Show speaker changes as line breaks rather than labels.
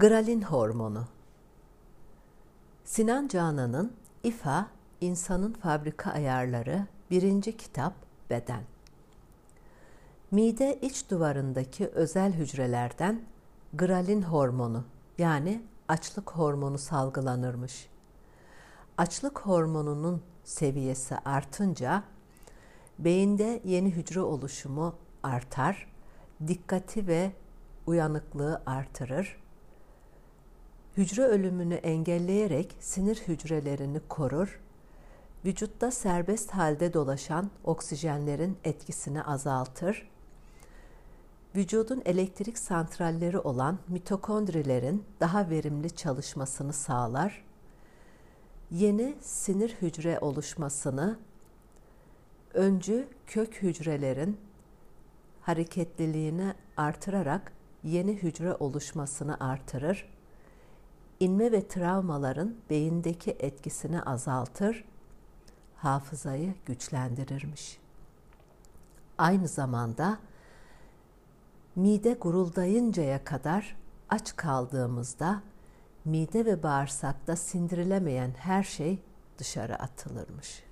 Gralin hormonu Sinan Canan'ın İFA, İnsanın Fabrika Ayarları birinci kitap Beden Mide iç duvarındaki özel hücrelerden gralin hormonu yani açlık hormonu salgılanırmış. Açlık hormonunun seviyesi artınca beyinde yeni hücre oluşumu artar, dikkati ve uyanıklığı artırır, hücre ölümünü engelleyerek sinir hücrelerini korur, vücutta serbest halde dolaşan oksijenlerin etkisini azaltır, vücudun elektrik santralleri olan mitokondrilerin daha verimli çalışmasını sağlar, yeni sinir hücre oluşmasını, öncü kök hücrelerin hareketliliğini artırarak yeni hücre oluşmasını artırır, inme ve travmaların beyindeki etkisini azaltır, hafızayı güçlendirirmiş. Aynı zamanda mide guruldayıncaya kadar aç kaldığımızda mide ve bağırsakta sindirilemeyen her şey dışarı atılırmış.